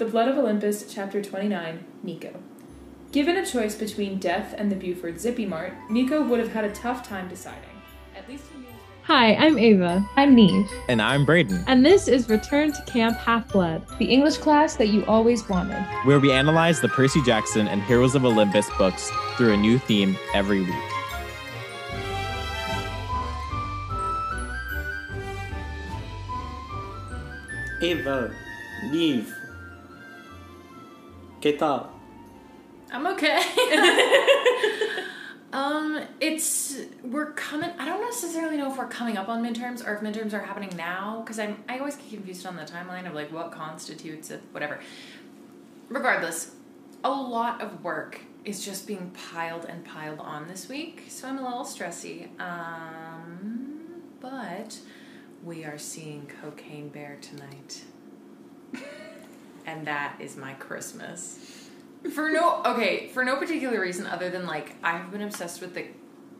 The Blood of Olympus, Chapter 29, Nico. Given a choice between death and the Buford Zippy Mart, Nico would have had a tough time deciding. At least he knew. Hi, I'm Ava. I'm Neve. And I'm Braden, And this is Return to Camp Half Blood. The English class that you always wanted. where we analyze the Percy Jackson and Heroes of Olympus books through a new theme every week. Eva, Neve, ¿qué tal? I'm okay. um, it's we're coming. I don't necessarily know if we're coming up on midterms or if midterms are happening now because I'm I always get confused on the timeline of like what constitutes it, whatever. Regardless, a lot of work is just being piled and piled on this week, so I'm a little stressy. Um, but we are seeing Cocaine Bear tonight, and that is my Christmas. For no okay, for no particular reason other than like I've been obsessed with the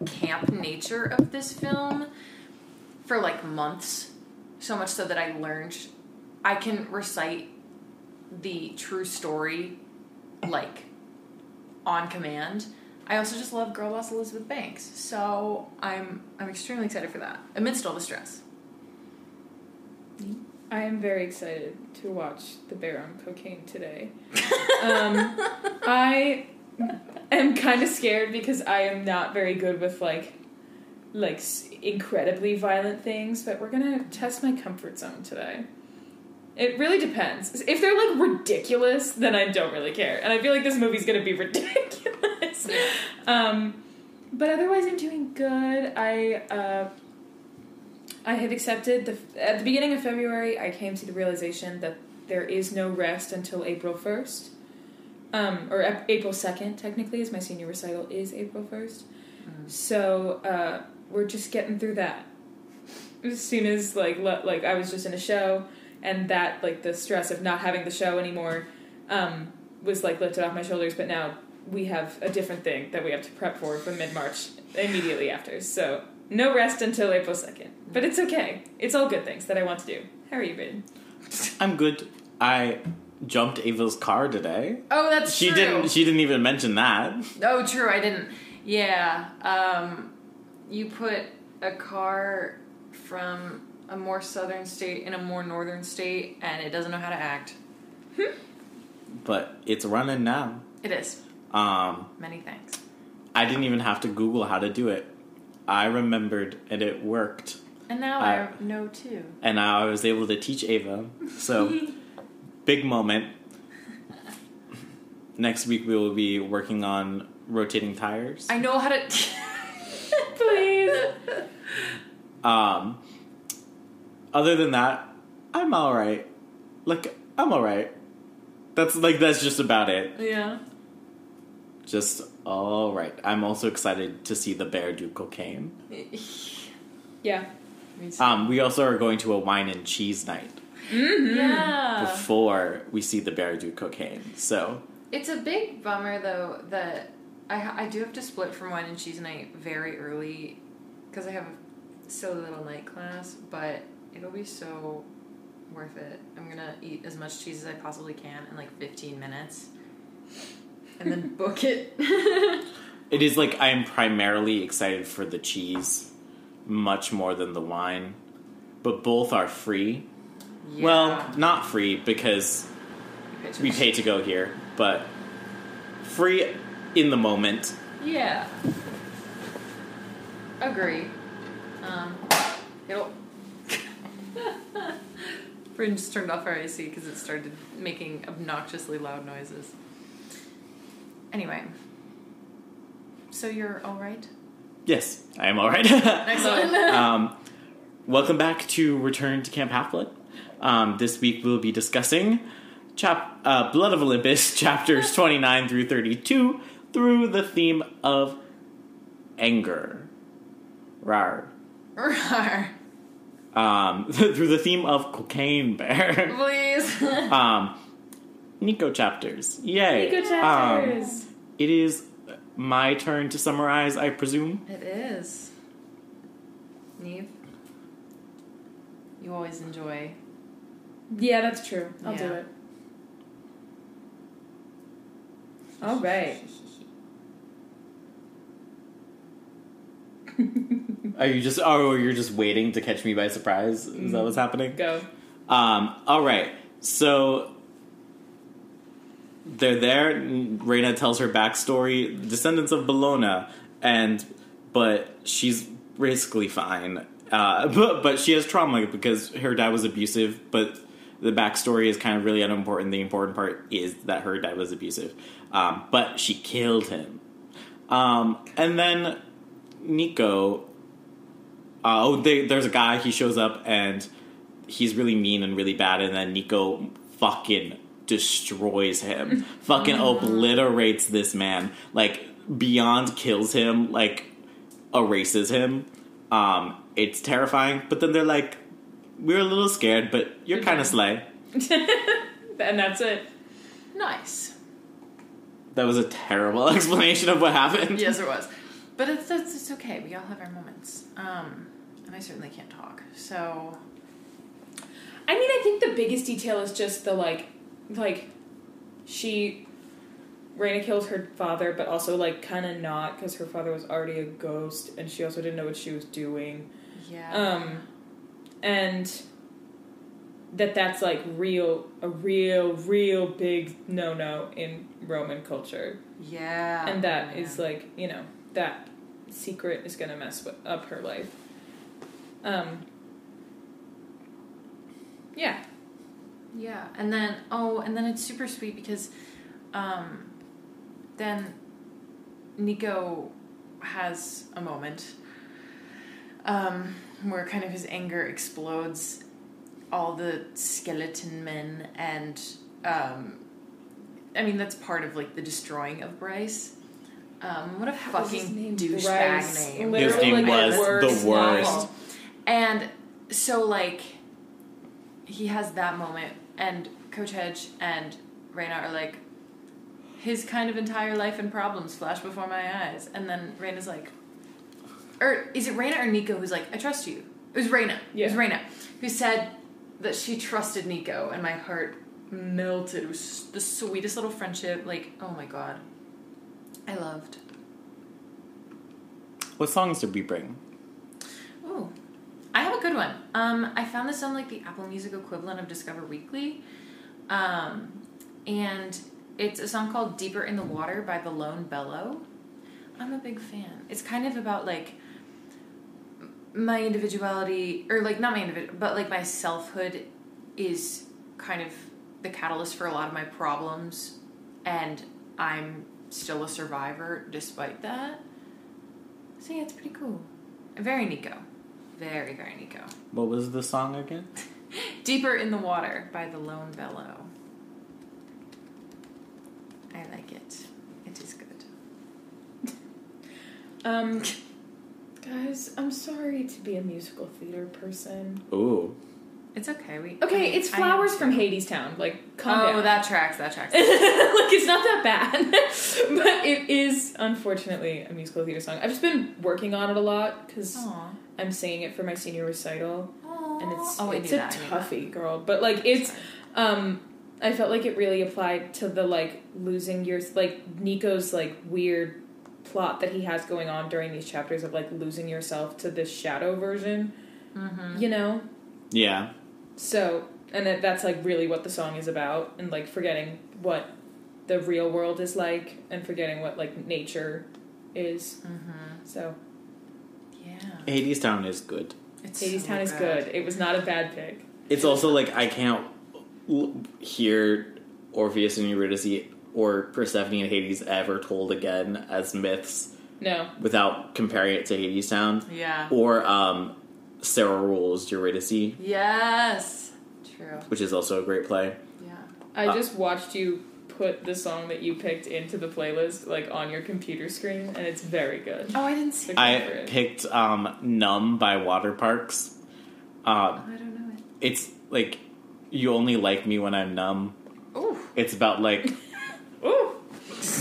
camp nature of this film for like months. So much so that I learned I can recite the true story like on command. I also just love girl boss Elizabeth Banks. So I'm I'm extremely excited for that amidst all the stress. I am very excited to watch The Bear on Cocaine today. um, I am kind of scared because I am not very good with like like incredibly violent things, but we're gonna test my comfort zone today. It really depends. If they're like ridiculous, then I don't really care, and I feel like this movie's gonna be ridiculous. Um, but otherwise, I'm doing good. I uh, I have accepted the at the beginning of February. I came to the realization that there is no rest until April first, um, or Ap- April second. Technically, as my senior recital is April 1st So uh, we're just getting through that. As soon as like le- like I was just in a show, and that like the stress of not having the show anymore um, was like lifted off my shoulders. But now we have a different thing that we have to prep for for mid March immediately after. So no rest until April second. But it's okay. It's all good things that I want to do. How are you, Braden? I'm good. I jumped Ava's car today. Oh, that's She true. didn't. She didn't even mention that. Oh, true. I didn't. Yeah. Um, you put a car from a more southern state in a more northern state, and it doesn't know how to act. But it's running now. It is. Um, Many thanks. I didn't even have to Google how to do it. I remembered, and it worked. And now I- I know too. And now I was able to teach Ava. So, big moment. Next week we will be working on rotating tires. I know how to. Please. Um, other than that, I'm all right. Like I'm all right. That's like that's just about it. yeah. Just all right. I'm also excited to see the bear do cocaine. Yeah. Um, we also are going to a wine and cheese night Yeah. before we see the bear do cocaine. So It's a big bummer though that I I do have to split from wine and cheese night very early because I have a so little night class, but it'll be so worth it. I'm gonna eat as much cheese as I possibly can in like 15 minutes, and then book it. it is like I'm primarily excited for the cheese, much more than the wine. But both are free. Well, not free because we pay to go here, but free in the moment. Yeah. Agree. Um, it'll. Bryn just turned off our AC because it started making obnoxiously loud noises. Anyway. So you're alright? Yes, I am all right. Excellent. um, welcome back to Return to Camp Half Blood. Um, this week we'll be discussing chap- uh, Blood of Olympus, chapters 29 through 32, through the theme of anger. Rar. Rawr. Um, through the theme of cocaine bear. Please. um, Nico chapters. Yay. Nico chapters. Um, it is my turn to summarize, I presume. it is. Neve? You always enjoy. yeah, that's true. I'll do it. All right. Are you just? Oh, you're just waiting to catch me by surprise? Is that what's happening? Go. Um, all right. So they're there. and Reyna tells her backstory, descendants of Bellona, and but she's basically fine. Uh, but but she has trauma because her dad was abusive. But the backstory is kind of really unimportant. The important part is that her dad was abusive. Um, but she killed him. Um, and then Nico. Uh, oh, they, there's a guy. He shows up and he's really mean and really bad, and then Nico fucking destroys him, fucking obliterates this man, like beyond kills him, like erases him. Um, it's terrifying, but then they're like, "We're a little scared, but you're kind of slay." And that's it. Nice. That was a terrible explanation of what happened. Yes, it was. But it's, it's, it's okay. We all have our moments. Um, and I certainly can't talk. So, I mean, I think the biggest detail is just the like, like, she, Reyna kills her father, but also like kind of not because her father was already a ghost, and she also didn't know what she was doing. yeah. Um, and that that's like real, a real, real big no no in Roman culture, yeah. and that yeah. is like you know that secret is gonna mess up her life. Um. Yeah. Yeah, and then oh, and then it's super sweet because um then Nico has a moment um where kind of his anger explodes all the skeleton men and um I mean that's part of like the destroying of Bryce. Um what a was his fucking name? douchebag name. His name like, was the worst. the worst. And so, like, he has that moment, and Coach Hedge and Reyna are like, his kind of entire life and problems flash before my eyes. And then Reyna's like, or is it Reyna or Nico who's like, I trust you? It was Reyna. It was Yeah. Reyna who said that she trusted Nico, and my heart melted. It was the sweetest little friendship. Like, oh my god. I loved. What songs did we bring? Ooh, I have a good one. Um, I found this on like the Apple Music equivalent of Discover Weekly, um, and it's a song called "Deeper in the Water" by The Lone Bellow. I'm a big fan. It's kind of about like my individuality, or like not my individual, but like my selfhood is kind of the catalyst for a lot of my problems, and I'm still a survivor despite that. So yeah, it's pretty cool. Very Nico. Very, very Nico. What was the song again? Deeper in the Water by the Lone Bellow. I like it. It is good. Um, guys, I'm sorry to be a musical theater person. Ooh. It's okay. We Okay, I- it's flowers from understand. Hadestown. Like, calm Oh, down. that tracks. That tracks. like it's not that bad, but it is unfortunately a musical theater song. I've just been working on it a lot because Aw. I'm singing it for my senior recital, and it's oh, it's a that, I knew toughie, girl. But like it's, um, I felt like it really applied to the like losing your like Nico's like weird plot that he has going on during these chapters of like losing yourself to this shadow version. Mm-hmm. You know, Yeah. so, and that, that's like really what the song is about, and like forgetting what the real world is like, and forgetting what like nature is. Mm-hmm. So, Yeah. Hadestown is good. It's Hades so Town is good. It was not a bad pick. It's also like I can't hear Orpheus and Eurydice or Persephone and Hades ever told again as myths No, without comparing it to Hadestown Yeah. or um, Sarah Ruhl's Eurydice, Yes. True. which is also a great play. Yeah. I Uh, just watched you put the song that you picked into the playlist like on your computer screen, and it's very good. Oh, I didn't see. So I picked um, "Numb" by Waterparks. Um, I don't know it. it's like you only like me when I'm numb. Ooh. It's about like Ooh,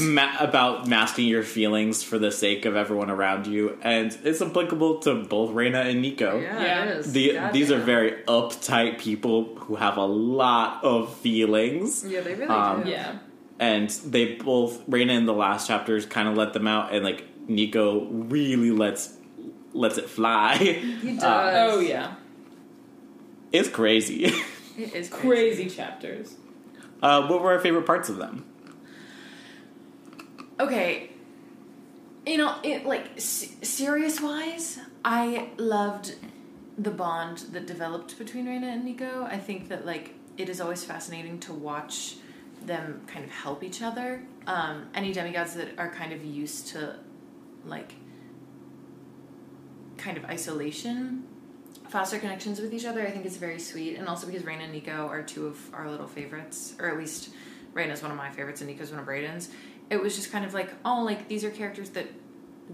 ma- about masking your feelings for the sake of everyone around you, and it's applicable to both Reyna and Nico. Yeah, Yeah. it is. The, God these are very uptight people who have a lot of feelings. Yeah, they really Um, do. yeah. And they both Reyna in the last chapters kind of let them out, and like Nico really lets lets it fly. He does. Oh yeah, it's crazy. It is crazy chapters. Uh, what were our favorite parts of them? Okay. You know, it like s- serious wise, I loved the bond that developed between Reyna and Nico. I think that like it is always fascinating to watch them kind of help each other. Um, any demigods that are kind of used to like kind of isolation foster connections with each other i think is very sweet. And also because Reyna and nico are two of our little favorites or at least Reyna's one of my favorites and nico's one of braden's it was just kind of like oh like these are characters that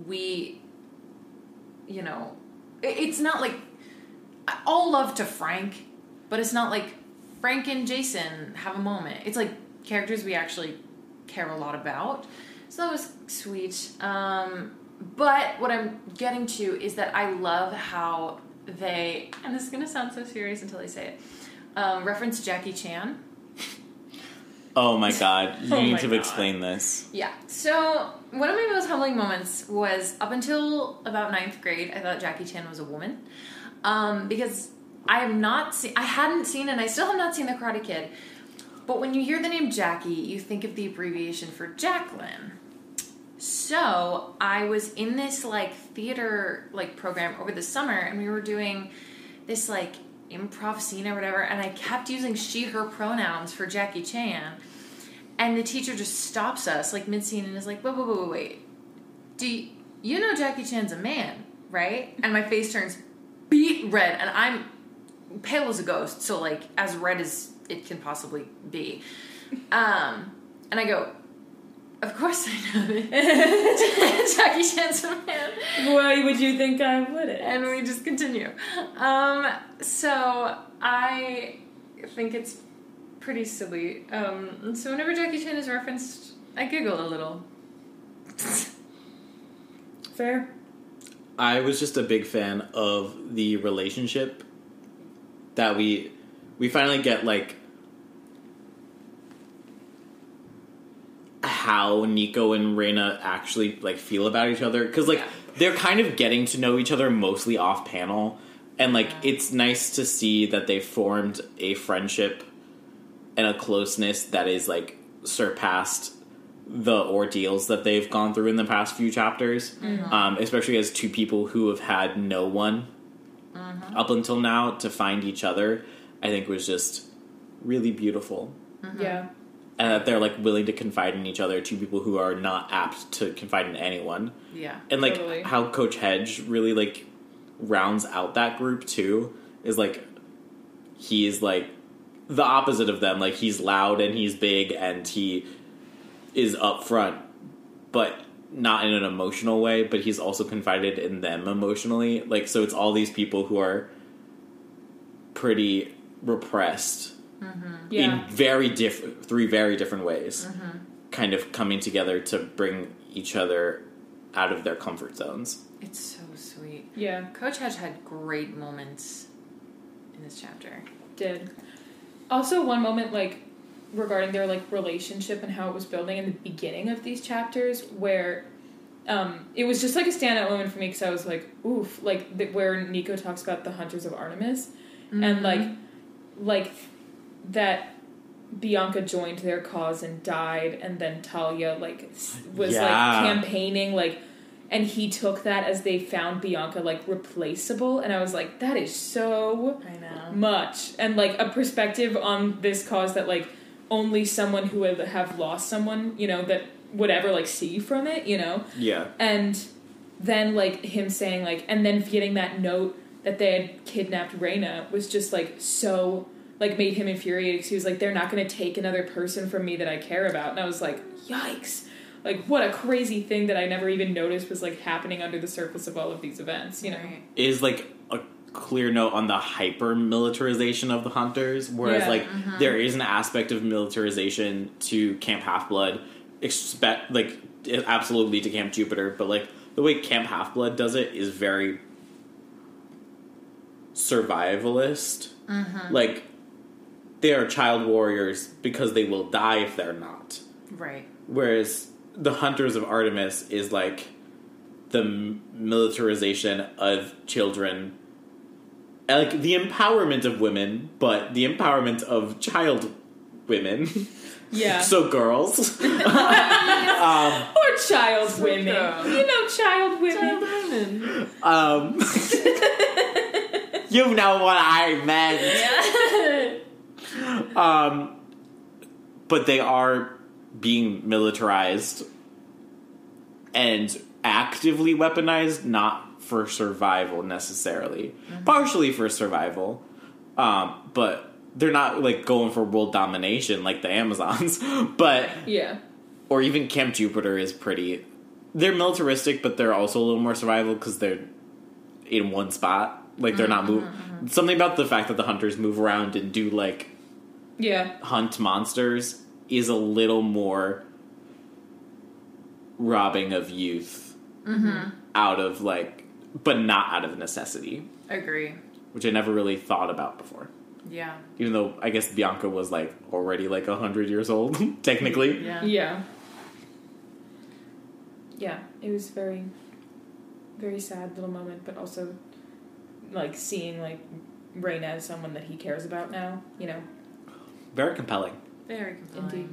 we you know it's not like all love to frank but it's not like frank and jason have a moment. It's like characters we actually care a lot about so that was sweet um, but what i'm getting to is that i love how they and this is going to sound so serious until i say it um, reference jackie chan Oh my god, you Oh need to God. explain this. Yeah. So one of my most humbling moments was up until about ninth grade. I thought Jackie Chan was a woman um, because I have not seen. I hadn't seen, and I still have not seen the Karate Kid. But when you hear the name Jackie, you think of the abbreviation for Jacqueline. So I was in this like theater like program over the summer, and we were doing this like improv scene or whatever, and I kept using she/her pronouns for Jackie Chan. And the teacher just stops us like mid scene and is like, wait, wait, wait, wait. Do you, you know Jackie Chan's a man, right? And my face turns beet red and I'm pale as a ghost, so like as red as it can possibly be. Um, and I go, of course I know that Jackie Chan's a man. Why would you think I wouldn't? And we just continue. Um, so I think it's pretty silly. Um, so whenever Jackie Chan is referenced, I giggle a little. Fair. I was just a big fan of the relationship that we we finally get like how Nico and Reyna actually like feel about each other cuz like Yeah. they're kind of getting to know each other mostly off panel and like Yeah. it's nice to see that they formed a friendship and a closeness that is like surpassed the ordeals that they've gone through in the past few chapters, um, especially as two people who have had no one up until now to find each other. I think was just really beautiful, mm-hmm. Yeah. and that they're like willing to confide in each other. Two people who are not apt to confide in anyone, Yeah. and like Totally. how Coach Hedge really like rounds out that group too is like he is like the opposite of them. Like he's loud and he's big and he is upfront, but not in an emotional way. But he's also confided in them emotionally. Like so, it's all these people who are pretty repressed mm-hmm. Yeah. in very different three very different ways, mm-hmm. kind of coming together to bring each other out of their comfort zones. It's so sweet. Yeah. Coach Hedge had great moments in this chapter. Did. Also, one moment like regarding their like relationship and how it was building in the beginning of these chapters, where um, it was just like a standout moment for me because I was like, oof, like the, where Nico talks about the hunters of Artemis, and like, mm-hmm. Like that Bianca joined their cause and died, and then Thalia like was Yeah. like campaigning like. And he took that as they found Bianca like replaceable, and I was like, "That is so I know. much and like a perspective on this cause that like only someone who would have lost someone you know that would ever like see from it you know Yeah, and then like him saying like and then getting that note that they had kidnapped Reyna was just like so like made him infuriated because he was like they're not going to take another person from me that I care about and I was like yikes like what a crazy thing that I never even noticed was like happening under the surface of all of these events you know Right. is like a clear note on the hyper militarization of the hunters, whereas Yeah. like mm-hmm. there is an aspect of militarization to Camp Half Blood, expect like absolutely to Camp Jupiter, but like the way Camp Half Blood does it is very survivalist. Like they are child warriors because they will die if they're not. Right. Whereas the Hunters of Artemis is like the militarization of children, like the empowerment of women, but the empowerment of child women. Yeah. so girls. um, or child women. girl. You know, child women. um, you know what I meant. Yeah. Um, but they are being militarized and actively weaponized, not for survival necessarily. Partially for survival, um, but they're not like going for world domination like the Amazons. but Yeah. or even Camp Jupiter is pretty. They're militaristic, but they're also a little more survival because they're in one spot. Like they're not move. Mm-hmm, mm-hmm. Something about the fact that the hunters move around and do like Yeah. hunt monsters is a little more robbing of youth mm-hmm. out of like, but not out of necessity, Agree. which I never really thought about before. Yeah. Even though I guess Bianca was like already like a hundred years old technically. Yeah. Yeah. Yeah. It was very, very sad little moment, but also like seeing like Reyna as someone that he cares about now. You know. Very compelling. Very compelling. Indeed.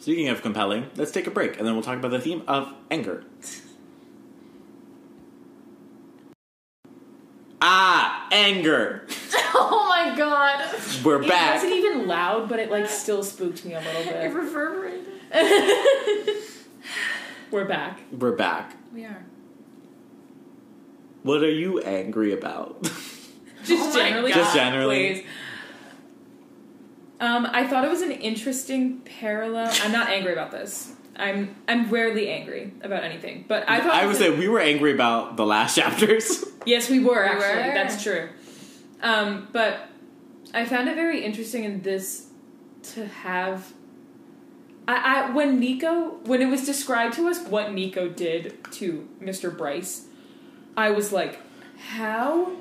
Speaking of compelling, let's take a break and then we'll talk about the theme of anger. ah, anger. Oh my god. We're It back. wasn't even loud, but it like still spooked me a little bit. It reverberated. We're back. We're back. We are. What are you angry about? Just Oh generally. God. Just generally. Please. Um, I thought it was an interesting parallel. I'm not angry about this. I'm I'm rarely angry about anything, but I thought I would say we were angry about the last chapters. Yes, we were We actually. were. That's true. Um, but I found it very interesting in this to have. I, I when Nico when it was described to us what Nico did to Mr. Bryce, I was like, how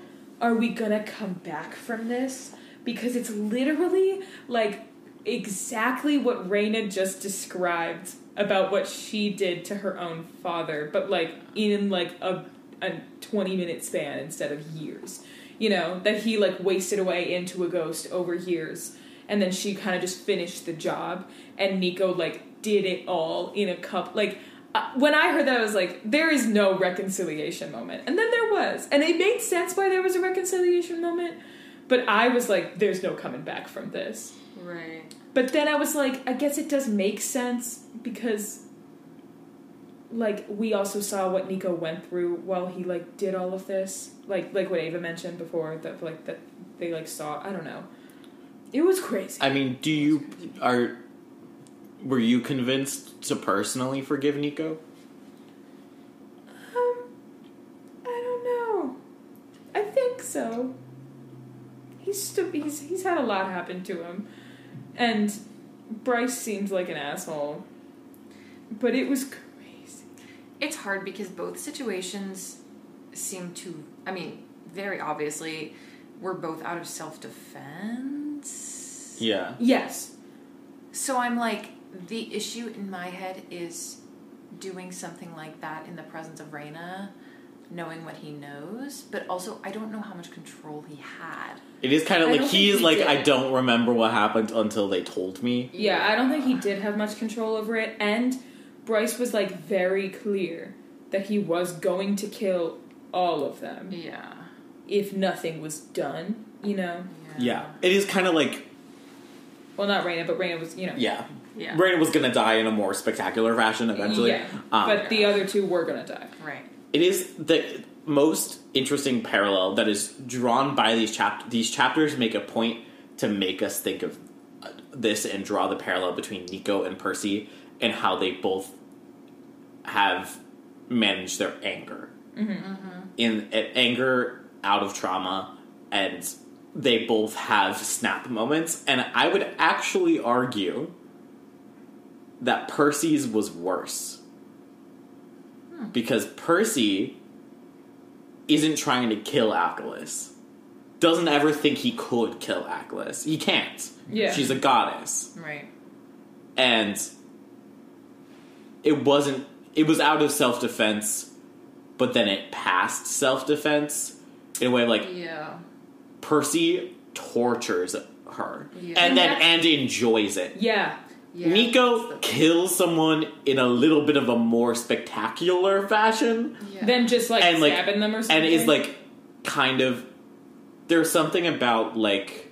are we gonna come back from this? Because it's literally like exactly what Reyna just described about what she did to her own father, but like in like a a 20 minute span instead of years. You know, that he like wasted away into a ghost over years and then she kind of just finished the job and Nico like did it all in a cup like uh, when I heard that I was like there is no reconciliation moment. And then there was. And it made sense why there was a reconciliation moment, but I was like there's no coming back from this. Right. But then I was like, I guess it does make sense because like we also saw what Nico went through while he like did all of this. Like like what Ava mentioned before that like that they like saw I don't know. It was crazy. I mean, do you are were you convinced to personally forgive Nico? um I don't know. I think so. He's st- he's he's had a lot happen to him. And Bryce seems like an asshole. But it was crazy. It's hard because both situations seem to, I mean, very obviously, we're both out of self defense. Yeah. Yes. So I'm like, the issue in my head is doing something like that in the presence of Reyna, knowing what he knows, but also I don't know how much control he had. It is kind of I like he's he like did. I don't remember what happened until they told me. Yeah, I don't think he did have much control over it. And Bryce was like very clear that he was going to kill all of them Yeah. if nothing was done, you know? Yeah. It is kind of like Well, not Reyna, but Reyna was, you know. yeah. Yeah. Reyna was gonna die in a more spectacular fashion eventually. Yeah. Um, but the other two were going to die. Right. it is the most interesting parallel that is drawn by these chap these chapters make a point to make us think of uh, this and draw the parallel between Nico and Percy and how they both have managed their anger in uh, anger out of trauma and they both have snap moments and I would actually argue that Percy's was worse hmm. because Percy isn't trying to kill Achlys. Doesn't ever think he could kill Achlys. He can't. Yeah. She's a goddess. Right. And it wasn't it was out of self defense, but then it passed self defense in a way like Yeah. Percy tortures her Yeah. and then And and enjoys it. Yeah. Yeah. Nico kills someone in a little bit of a more spectacular fashion Yeah. Then just like And, like- stabbing them or something. and is like kind of there's something about like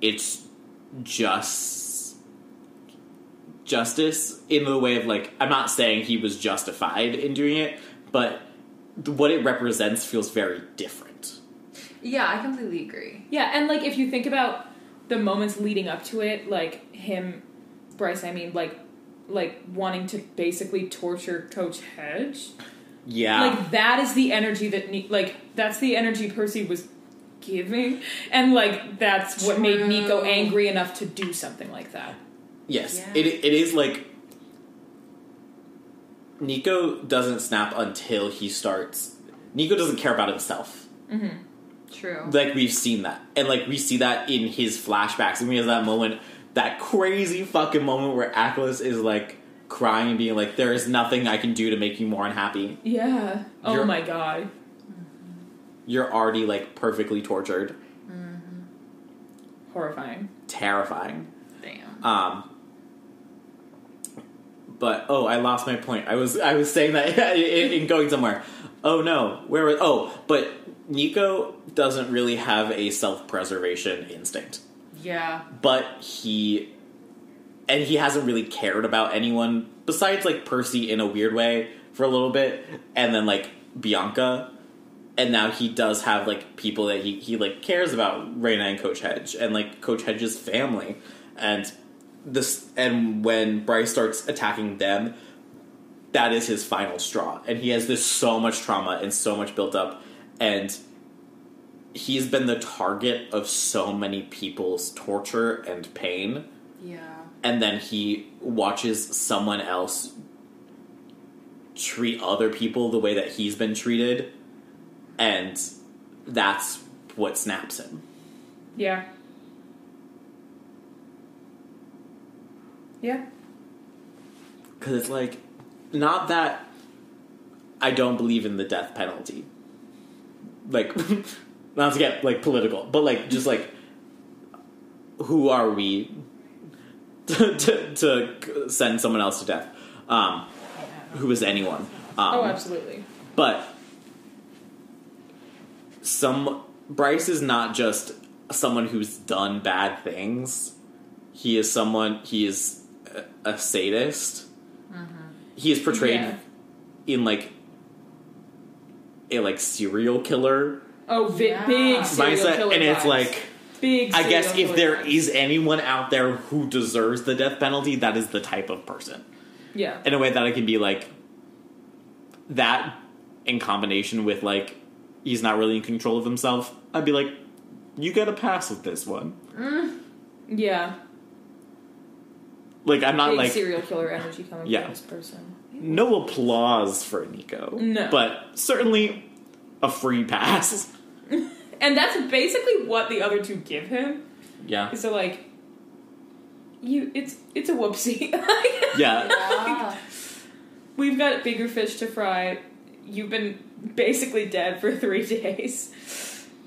it's just justice in the way of like I'm not saying he was justified in doing it, but what it represents feels very different. yeah, I completely agree. Yeah, and like if you think about the moments leading up to it, like him, Bryce, I mean, like, like wanting to basically torture Coach Hedge, Yeah. like that is the energy that, ne- like, that's the energy Percy was giving, and like that's what made Nico angry enough to do something like that. Yes, Yeah. it it is like Nico doesn't snap until he starts. Nico doesn't care about himself. Mm-hmm. True. Like we've seen that, and like we see that in his flashbacks. And we have that moment, that crazy fucking moment where Atlas is like crying and being like, "There is nothing I can do to make you more unhappy. Yeah. Oh You're- my god. You're already like perfectly tortured, Horrifying. terrifying." Damn. Um, but oh, I lost my point. I was I was saying that in, in going somewhere. Oh no, where was? Oh, but Nico doesn't really have a self preservation instinct, yeah. but he and he hasn't really cared about anyone besides like Percy in a weird way for a little bit, and then like Bianca. And now he does have like people that he, he like cares about Reyna and Coach Hedge and like Coach Hedge's family and this and when Bryce starts attacking them, that is his final straw. And he has this so much trauma and so much built up and he's been the target of so many people's torture and pain Yeah. and then he watches someone else treat other people the way that he's been treated and that's what snaps him. Yeah. Yeah. Because it's like, not that I don't believe in the death penalty. Like, not to get like political, but like just like, who are we to, to, to send someone else to death? Um, who is anyone? Um, Oh, absolutely. but some Bryce is not just someone who's done bad things. He is someone. He is a, a sadist. He is portrayed Yeah. in like a like serial killer Oh, vi- Yeah. big serial mindset, killer and it's vibes. like big. I guess serial if killer there vibes. is anyone out there who deserves the death penalty, that is the type of person. yeah, in a way that it can be like that in combination with like he's not really in control of himself i'd be like you get a pass with this one mm. yeah, like i'm not big like serial killer energy coming Yeah. from this person. No applause for nico No. but certainly a free pass And that's basically what the other two give him. yeah So like, you, it's it's a whoopsie. yeah Yeah. We've got bigger fish to fry. You've been basically dead for three days.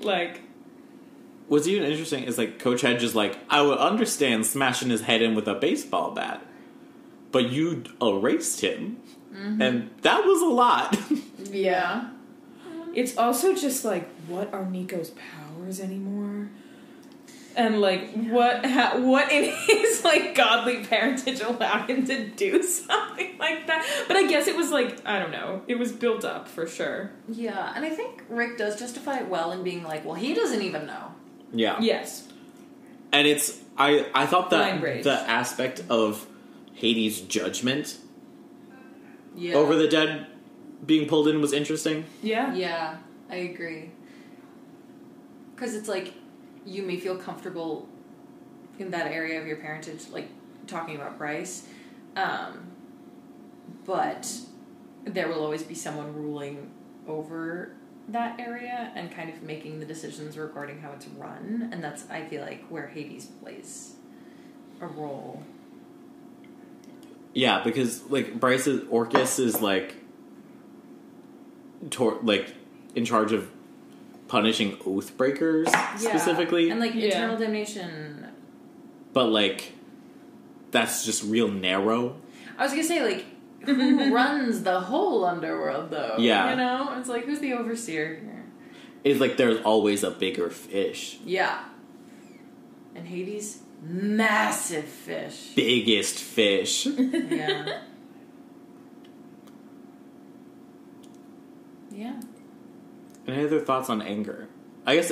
Like, what's even interesting is like coach hedge is like i would understand smashing his head in with a baseball bat but you erased him mm-hmm. and that was a lot yeah. it's also just like, what are Nico's powers anymore? And like, what ha- what in his like godly parentage allowed him to do something like that? But I guess it was like I don't know. It was built up for sure. Yeah. And I think Rick does justify it well in being like, well, he doesn't even know. yeah Yes. and it's I I thought that the aspect of Hades' judgment Yeah. over the dead being pulled in was interesting. Yeah. Yeah, I agree. Because it's like you may feel comfortable in that area of your parentage, like talking about Bryce, um, but there will always be someone ruling over that area and kind of making the decisions regarding how it's run, and that's I feel like where Hades plays a role. Yeah, because like Bryce's Orcus is like, tor- like in charge of punishing oath breakers specifically, and like Yeah. eternal damnation. but like that's just real narrow. I was gonna say like. Who runs the whole underworld, though? Yeah. you know, it's like who's the overseer here? It's like there's always a bigger fish, Yeah. And Hades, massive fish. biggest fish. yeah. Yeah. Any other thoughts on anger? I guess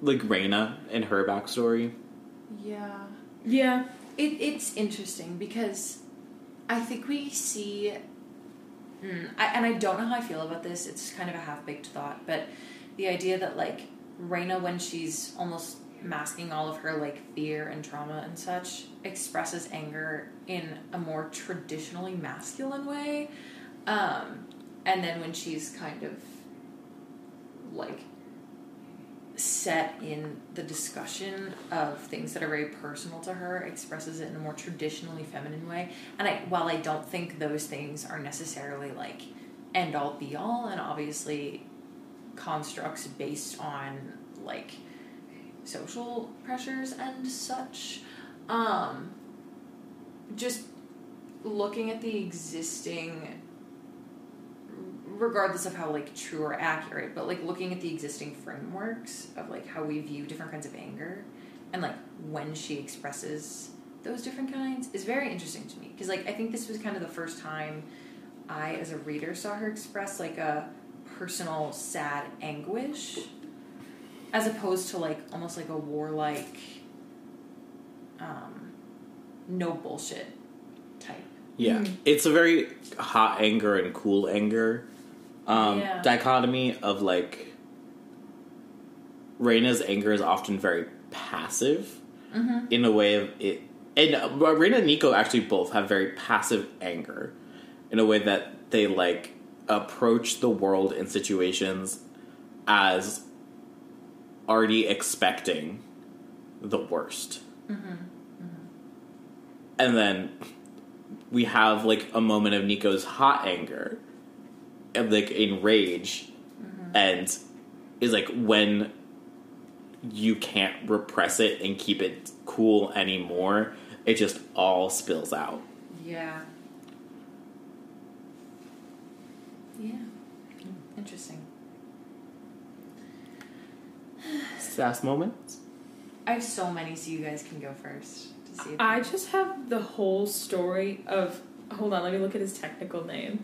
like Reyna and her backstory. Yeah. Yeah. It, it's interesting because I think we see, mm, I, and I don't know how I feel about this. It's kind of a half baked thought, but the idea that like Reyna, when she's almost masking all of her like fear and trauma and such, expresses anger in a more traditionally masculine way, um, and then when she's kind of like set in the discussion of things that are very personal to her expresses it in a more traditionally feminine way. And I while I don't think those things are necessarily like end all be all and obviously constructs based on like social pressures and such. Um just looking at the existing regardless of how like true or accurate but like looking at the existing frameworks of like how we view different kinds of anger and like when she expresses those different kinds is very interesting to me. Because like i think this was kind of the first time i as a reader saw her express like a personal sad anguish as opposed to like almost like a warlike um no bullshit type Yeah, it's a very hot anger and cool anger um, Yeah. dichotomy of like Reyna's anger is often very passive Mm-hmm. in a way of it, and uh, Reyna and Nico actually both have very passive anger in a way that they like approach the world in situations as already expecting the worst. Mm-hmm. And then we have like a moment of Nico's hot anger and like in rage mm-hmm. and is like when you can't repress it and keep it cool anymore, it just all spills out. Yeah. Yeah. Interesting. Sass moments? I have so many, so you guys can go first to see. If I just have the whole story of. Hold on, let me look at his technical name.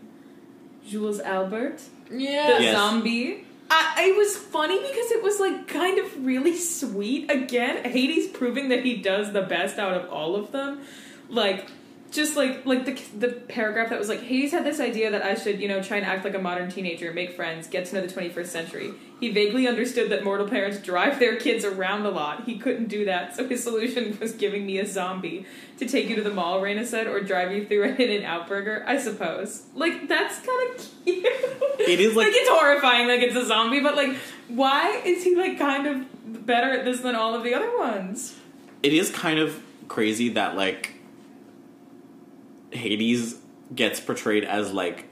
Jules Albert, the yeah. Yes. zombie. I, it was funny because it was like kind of really sweet. Again, Hades proving that he does the best out of all of them. Like, just like like the the paragraph that was like Hades had this idea that I should you know try and act like a modern teenager, make friends, get to know the 21st century. He vaguely understood that mortal parents drive their kids around a lot. He couldn't do that, so his solution was giving me a zombie to take you to the mall. Reyna said, or drive you through an In-N-Out Burger. I suppose. Like that's kind of cute. It is like- like it's horrifying, like it's a zombie, but like why is he like kind of better at this than all of the other ones? It is kind of crazy that like Hades gets portrayed as like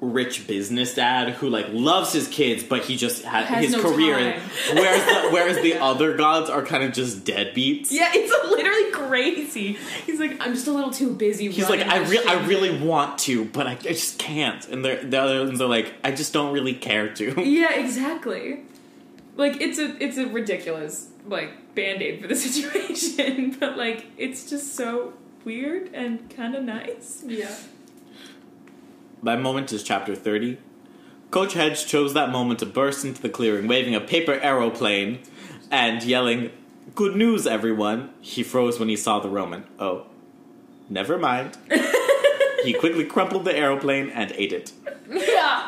rich business dad who like loves his kids but he just ha- Has his no career time. whereas the, whereas the other gods are kind of just deadbeats Yeah, it's literally crazy. He's like, I'm just a little too busy. He's like, I, this re- I really want to, but I, I just can't. And the the other ones are like, I just don't really care to. Yeah, exactly. Like it's a it's a ridiculous like band aid for the situation, but like it's just so weird and kind of nice. Yeah. My moment is chapter 30. Coach Hedge chose that moment to burst into the clearing, waving a paper aeroplane and yelling, Good news, everyone! He froze when he saw the Roman. Oh, never mind. he quickly crumpled the aeroplane and ate it. Yeah.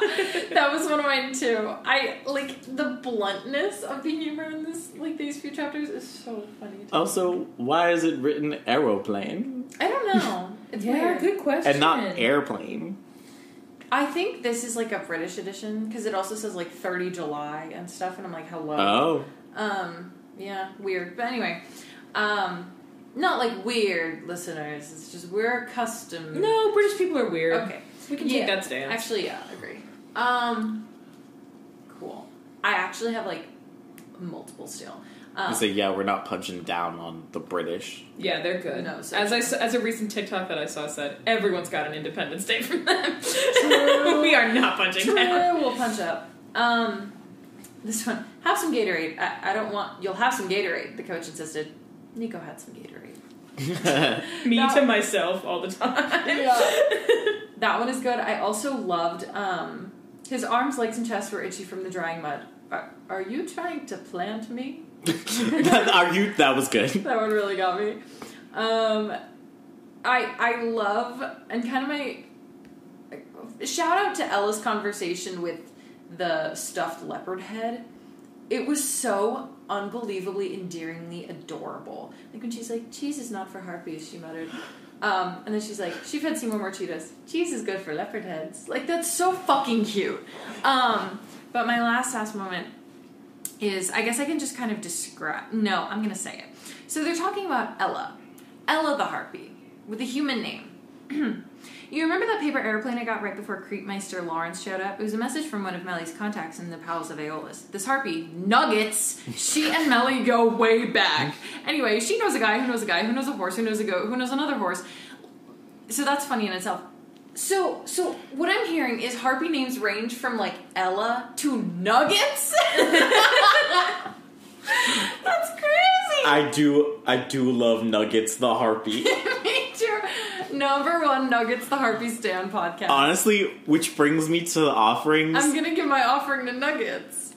That was one of mine too. I like the bluntness of the humor in this like these few chapters is so funny. To me. Also, why is it written aeroplane I don't know. It's Yeah, weird. good question. and not airplane? I think this is like a British edition because it also says like 30 July and stuff, and I'm like, hello. Oh. Um, yeah, weird. But anyway, um, not like weird listeners. It's just we're accustomed. No, British people are weird. Okay. We can Yeah, take that stance. Actually, yeah, I agree. Um, cool. I actually have like multiple still. Um, You say, yeah, we're not punching down on the British. yeah, they're good. No, so as I s- as a recent TikTok that I saw said, everyone's got an Independence Day from them. we are not punching True, down. we'll punch up. Um, this one, have some Gatorade. I, I don't want. You'll have some Gatorade. The coach insisted. Nico had some Gatorade. Me No. to myself all the time. That one is good. I also loved um, his arms, legs, and chest were itchy from the drying mud. Are, are you trying to plant me? that, are you, that was good. that one really got me. Um, I I love and kind of my shout out to Ella's conversation with the stuffed leopard head. It was so unbelievably endearingly adorable. Like when she's like, "Cheese is not for harpies," she muttered. Um, and then she's like, "She fed Seymour more Cheetos. Cheese is good for leopard heads." Like that's so fucking cute. Um, but my last last moment is I guess I can just kind of describe. No, I'm gonna say it. So they're talking about Ella, Ella the harpy with a human name. you remember that paper airplane I got right before Creepmeister Lawrence showed up? It was a message from one of Mellie's contacts in the Palace of Aeolus. This harpy, Nuggets, she and Melly go way back. Anyway, she knows a guy who knows a guy who knows a horse who knows a goat who knows another horse. So that's funny in itself. So, so what I'm hearing is harpy names range from like Ella to Nuggets. That's crazy. I do, I do love Nuggets the Harpy. Me too. Number one Nuggets the Harpy Stand podcast. Honestly, which brings me to the offerings. I'm gonna give my offering to Nuggets.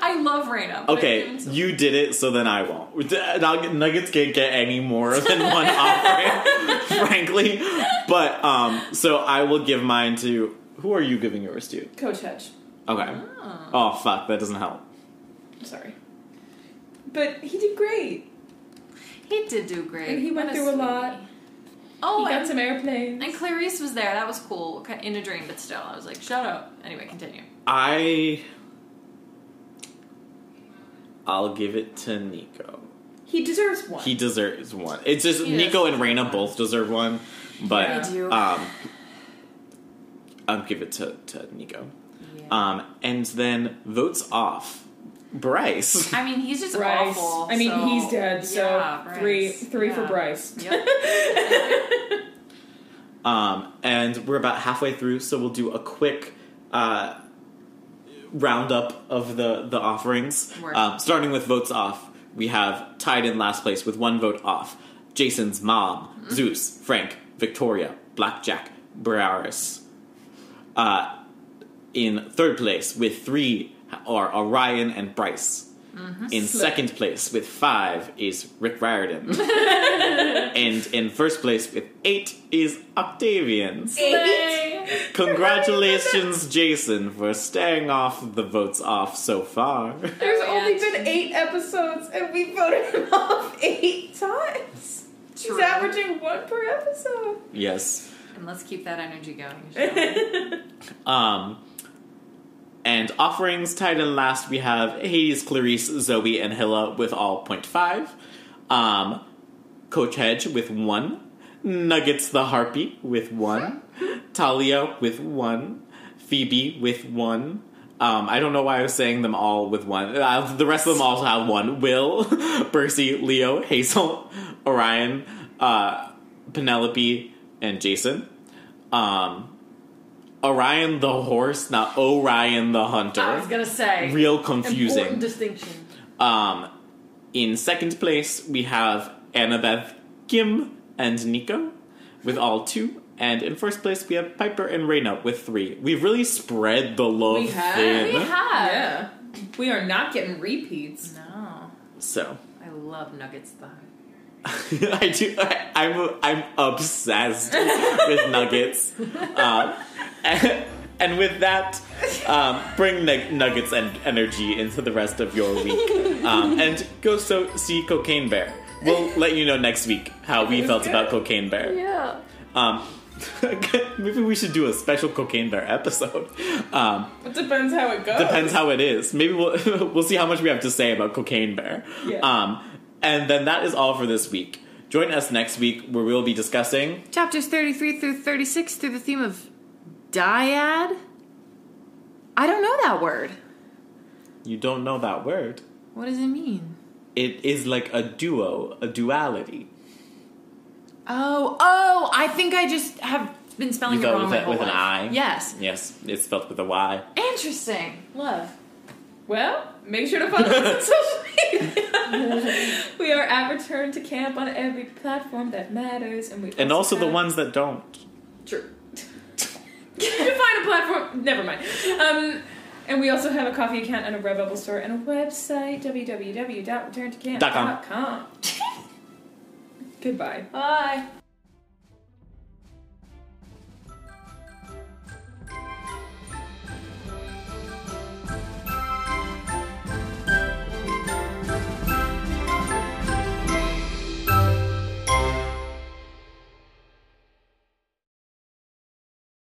I love Reyna. Okay, given you did it, so then I won't. Nug- Nuggets can't get any more than one offering, frankly. But um, so I will give mine to. Who are you giving yours to? Coach Hedge. Okay. Oh. Oh fuck, that doesn't help. Sorry. But he did great. He did do great. And he went What through a sweetie. lot. Oh, he got and, some airplanes. and Clarisse was there. That was cool. In a dream, but still, I was like, shut up. Anyway, continue. I. I'll give it to Nico. He deserves one. He deserves one. It's just He Nico and deserve Reyna one. both deserve one, but Yeah. Um, I'll give it to to Nico. Yeah. Um, and then votes off. Bryce. I mean, he's just Bryce. awful. I mean, so- he's dead, so yeah, Bryce. three three for Bryce. Yep. Um, and we're about halfway through, so we'll do a quick uh, roundup of the the offerings. Um, starting with votes off, we have tied in last place with one vote off. Jason's mom, Mm-hmm. Zeus, Frank, Victoria, Blackjack, Briares. Uh, in third place with three are Orion and Bryce. Mm-hmm. In Slip. second place with five is Rick Riordan. and in first place with eight is Octavian. Eight. Congratulations, Jason, for staying off the votes off so far. There's Oh, only been eight episodes, and we voted him off eight times. True. He's averaging one per episode. yes. and let's keep that energy going. shall we? Um, and offerings tied in last, we have Hades, Clarisse, Zoe, and Hylla with all 0.5. Um, Coach Hedge with 1. Nuggets the Harpy with 1. Thalia with 1. Phoebe with 1. Um, I don't know why I was saying them all with one. Uh, the rest of them also have one. Will, Percy, Leo, Hazel, Orion, uh, Penelope, and Jason. Um, Orion the horse, not Orion the hunter. I was gonna say Real important confusing. distinction. Um, in second place, we have Annabeth, Kim, and Nico with all two. And in first place, we have Piper and Reyna with three. We've really spread the love We have. thin. We have. Yeah. We are not getting repeats. No, So I love nuggets though. I do. I, I'm I'm obsessed with nuggets. Um, and, and with that, um, bring nug- nuggets and energy into the rest of your week, um, and go so see Cocaine Bear. We'll let you know next week how we felt about Cocaine Bear. Yeah. Um, maybe we should do a special Cocaine Bear episode. Um, It depends how it goes. depends how it is. Maybe we'll we'll see how much we have to say about Cocaine Bear. Yeah. Um, And then that is all for this week. Join us next week where we'll be discussing Chapters 33 through 36 through the theme of dyad. I don't know that word. You don't know that word. What does it mean? It is like a duo, a duality. Oh, oh, I think I just have been spelling You it wrong with my a- whole with an life. I? Yes. Yes, it's spelled with a Y. Interesting. Love. Well, make sure to follow us on social media. we are at Return to Camp on every platform that matters, and we And also the ones that don't. True. you can find a platform. Never mind. Um, and we also have a Ko-fi account and a Redbubble store and a website www.returntocamp.com. Goodbye. Bye.